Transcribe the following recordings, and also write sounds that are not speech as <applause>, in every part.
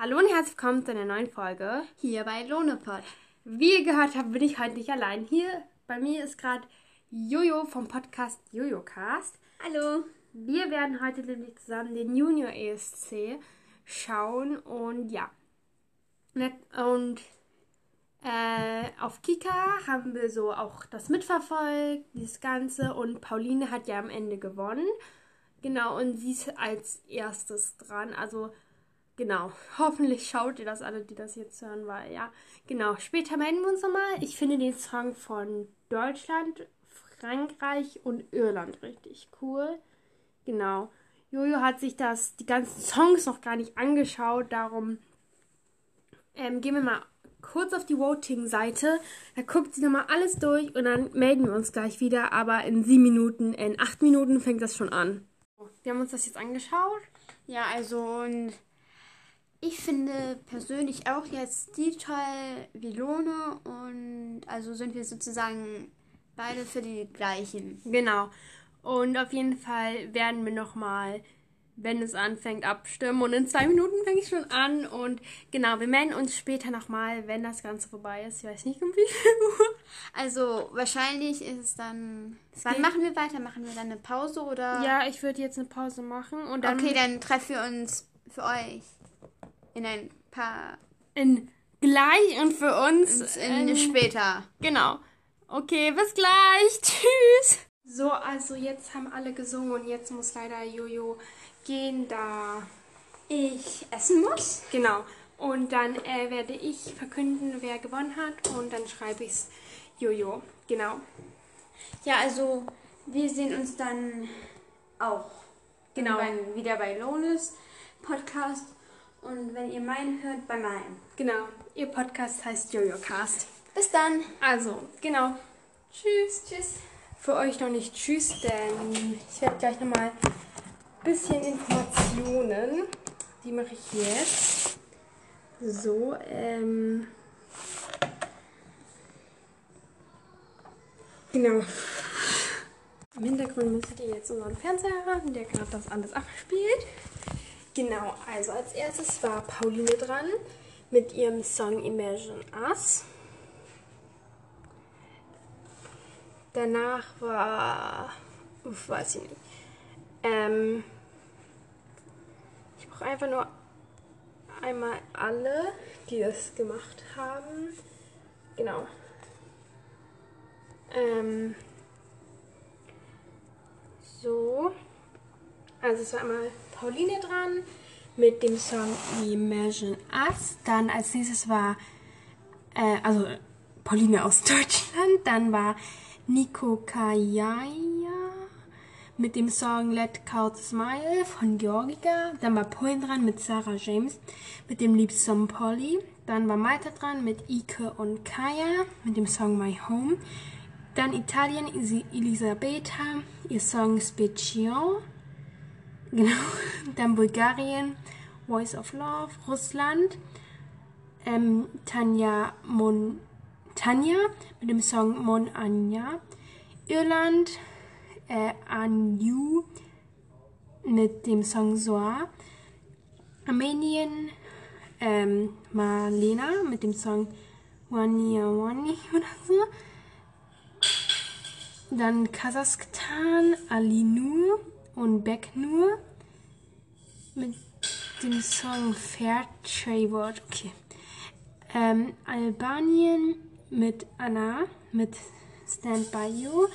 Hallo und herzlich willkommen zu einer neuen Folge. Hier bei Lohnepod. Wie ihr gehört habt, bin ich heute nicht allein. Hier bei mir ist gerade Jojo vom Podcast Jojo Cast. Hallo. Wir werden heute nämlich zusammen den Junior ESC schauen und ja. Und äh, auf Kika haben wir so auch das mitverfolgt, dieses Ganze. Und Pauline hat ja am Ende gewonnen. Genau, und sie ist als erstes dran. Also, genau. Hoffentlich schaut ihr das alle, die das jetzt hören, weil ja. Genau, später melden wir uns nochmal. Ich finde den Song von Deutschland, Frankreich und Irland richtig cool. Genau. Jojo hat sich das, die ganzen Songs noch gar nicht angeschaut, darum ähm, gehen wir mal kurz auf die Voting-Seite. Da guckt sie nochmal alles durch und dann melden wir uns gleich wieder. Aber in sieben Minuten, in acht Minuten fängt das schon an. Wir haben uns das jetzt angeschaut. Ja, also und ich finde persönlich auch jetzt die toll wie Lohne und also sind wir sozusagen beide für die gleichen. Genau. Und auf jeden Fall werden wir nochmal wenn es anfängt, abstimmen. Und in zwei Minuten fange ich schon an. Und genau, wir melden uns später nochmal, wenn das Ganze vorbei ist. Ich weiß nicht, um wie viel Uhr. Also wahrscheinlich ist es dann. Wann machen wir weiter? Machen wir dann eine Pause oder? Ja, ich würde jetzt eine Pause machen. Und dann okay, dann treffen wir uns für euch in ein paar. In gleich und für uns in, in später. Genau. Okay, bis gleich. <laughs> Tschüss. So, also jetzt haben alle gesungen und jetzt muss leider Jojo gehen, da ich essen muss. Genau. Und dann äh, werde ich verkünden, wer gewonnen hat und dann schreibe ich es Jojo. Genau. Ja, also wir sehen uns dann auch genau. Bei, wieder bei Lohnes Podcast. Und wenn ihr meinen hört, bei meinem. Genau. Ihr Podcast heißt Jojo Cast. Bis dann. Also, genau. Tschüss. Tschüss. Für euch noch nicht Tschüss, denn ich werde gleich nochmal bisschen Informationen. Die mache ich jetzt. So, ähm. Genau. Im Hintergrund müsstet ihr jetzt unseren Fernseher hören, der gerade das alles abspielt. Genau, also als erstes war Pauline dran mit ihrem Song Imagine Us. Danach war. Uff, weiß ich nicht. Ähm, ich brauche einfach nur einmal alle, die das gemacht haben. Genau. Ähm, so. Also es war einmal Pauline dran mit dem Song Imagine Us. Dann als nächstes war, äh, also Pauline aus <laughs> Deutschland. Dann war Nico Kayai mit dem Song Let Count Smile von Georgica. Dann war Polen dran mit Sarah James mit dem Lied Some Polly. Dann war Malta dran mit Ike und Kaya mit dem Song My Home. Dann Italien Elisabetta, ihr Song Special. Genau. <laughs> Dann Bulgarien, Voice of Love. Russland, ähm, Tanja Mon Tanja mit dem Song Mon Anja. Irland, äh, Anju mit dem Song Soa. Armenien ähm, Marlena mit dem Song Wani Wani <laughs> oder so. Dann Kasachstan Alinur und Beknur mit dem Song Fair Trade Okay. Ähm, Albanien mit Anna mit Stand By You.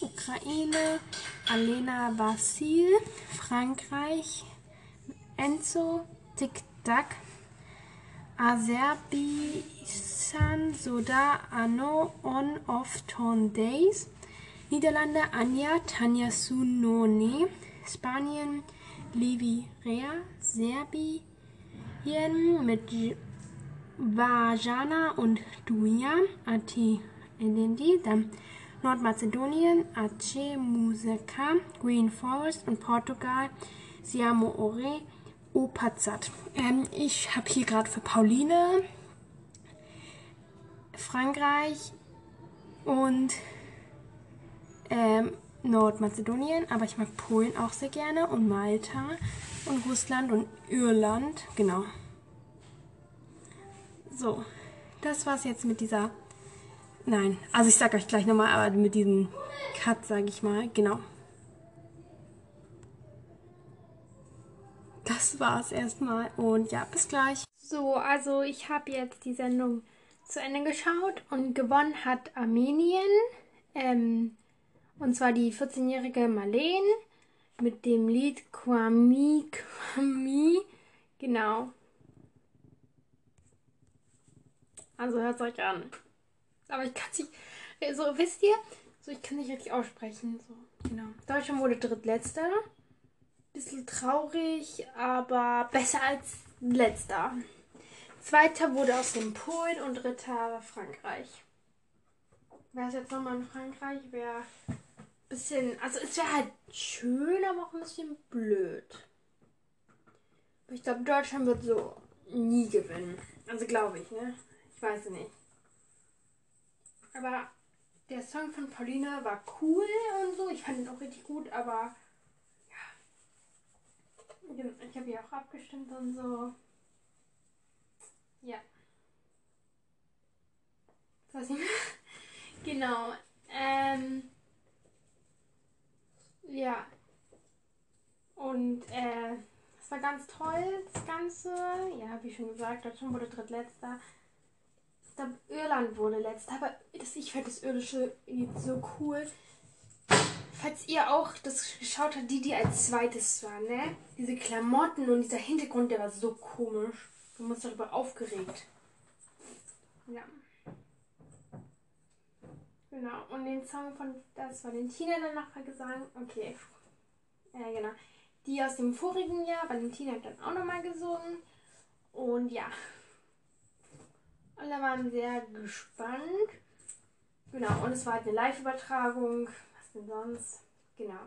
Ukraine, Alena Vasil, Frankreich, Enzo, Tic Tac, Aserbaidschan, Soda, Anno, On, Off, Ton Days, Niederlande, Anja, Tanja Sunone, Spanien, Livi Rea, Serbien mit Vajana und Duja, Ati Elendi, dann Nordmazedonien, Aceh, Museka, Green Forest und Portugal, Siamo Ore, Opazat. Ähm, ich habe hier gerade für Pauline, Frankreich und ähm, Nordmazedonien, aber ich mag Polen auch sehr gerne und Malta und Russland und Irland, genau. so, das war's jetzt mit dieser. Nein, also ich sag euch gleich nochmal, aber mit diesem Cut, sag ich mal, genau. Das war's erstmal und ja, bis gleich. So, also ich habe jetzt die Sendung zu Ende geschaut und gewonnen hat Armenien. Ähm, und zwar die 14-jährige Marlene mit dem Lied Kwami Kwami. Genau. Also hört es euch an. Aber ich kann es nicht. So, also, wisst ihr? So, ich kann nicht richtig aussprechen. So, genau. Deutschland wurde drittletzter. Bisschen traurig, aber besser als letzter. Zweiter wurde aus dem Polen und dritter Frankreich. Wäre es jetzt nochmal in Frankreich, ein bisschen. Also, es wäre halt schön, aber auch ein bisschen blöd. Ich glaube, Deutschland wird so nie gewinnen. Also, glaube ich, ne? Ich weiß nicht. Aber der Song von Paulina war cool und so. Ich fand ihn auch richtig gut, aber ja. Ich habe ja auch abgestimmt und so. Ja. Was ich <laughs> Genau. Ähm. Ja. Und äh, es war ganz toll, das Ganze. Ja, wie schon gesagt, Deutschland wurde drittletzter. Irland wurde letzter. Aber das, ich fand das irdische Lied so cool. Falls ihr auch das geschaut habt, die, die als zweites waren, ne? Diese Klamotten und dieser Hintergrund, der war so komisch. Du musst darüber aufgeregt. Ja. Genau. Und den Song von, das Valentina dann nachher gesang. Okay. Ja, genau. Die aus dem vorigen Jahr, Valentina hat dann auch nochmal gesungen. Und ja. Alle waren sehr gespannt. Genau, und es war halt eine Live-Übertragung. Was denn sonst? Genau.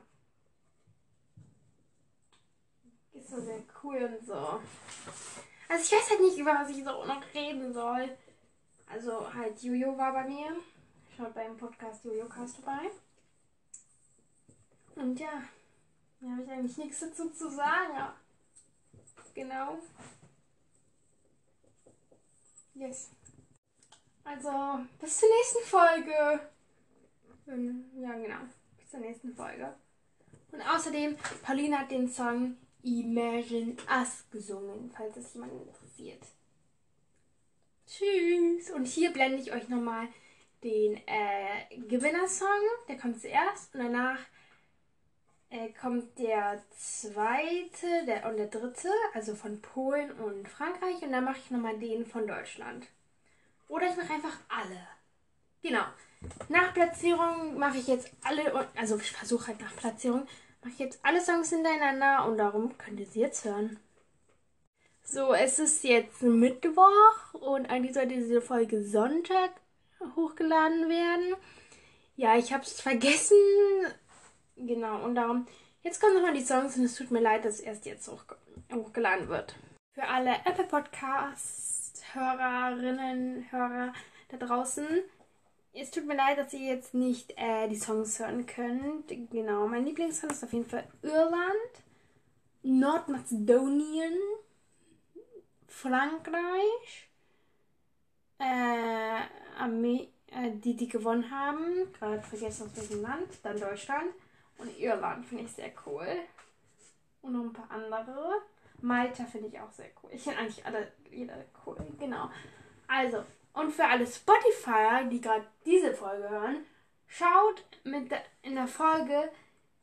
Ist so sehr cool und so. Also ich weiß halt nicht, über was ich so noch reden soll. Also halt Jojo war bei mir. Schaut beim Podcast Jojo Cast vorbei. Und ja, da habe ich eigentlich nichts dazu zu sagen. Ja. Genau. Yes. Also, bis zur nächsten Folge. Ja, genau. Bis zur nächsten Folge. Und außerdem, Pauline hat den Song Imagine Us gesungen, falls es jemanden interessiert. Tschüss. Und hier blende ich euch nochmal den äh, Gewinnersong. Der kommt zuerst und danach äh, kommt der zweite der, und der dritte, also von Polen und Frankreich. Und dann mache ich nochmal den von Deutschland. Oder ich mache einfach alle. Genau. Nach Platzierung mache ich jetzt alle, also ich versuche halt nach Platzierung, mache ich jetzt alle Songs hintereinander und darum könnt ihr sie jetzt hören. So, es ist jetzt Mittwoch und eigentlich sollte diese Folge Sonntag hochgeladen werden. Ja, ich habe es vergessen. Genau, und darum. Jetzt kommen nochmal die Songs und es tut mir leid, dass es erst jetzt hoch, hochgeladen wird. Für alle Apple Podcast-Hörerinnen, Hörer da draußen, es tut mir leid, dass ihr jetzt nicht äh, die Songs hören könnt. Genau, mein Lieblingssong ist auf jeden Fall Irland, Nordmazedonien, Frankreich, äh, Armee, äh, die die gewonnen haben, gerade vergessen aus welchem Land, dann Deutschland und Irland finde ich sehr cool. Und noch ein paar andere. Malta finde ich auch sehr cool. Ich finde eigentlich alle Lieder cool. Genau. Also, und für alle Spotifyer, die gerade diese Folge hören, schaut mit der, in der Folge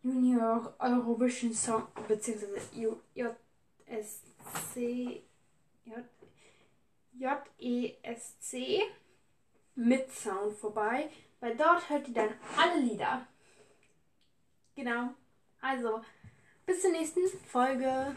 Junior Eurovision Song bzw. JSC JESC mit Sound vorbei, weil dort hört ihr dann alle Lieder. Genau. Also, bis zur nächsten Folge.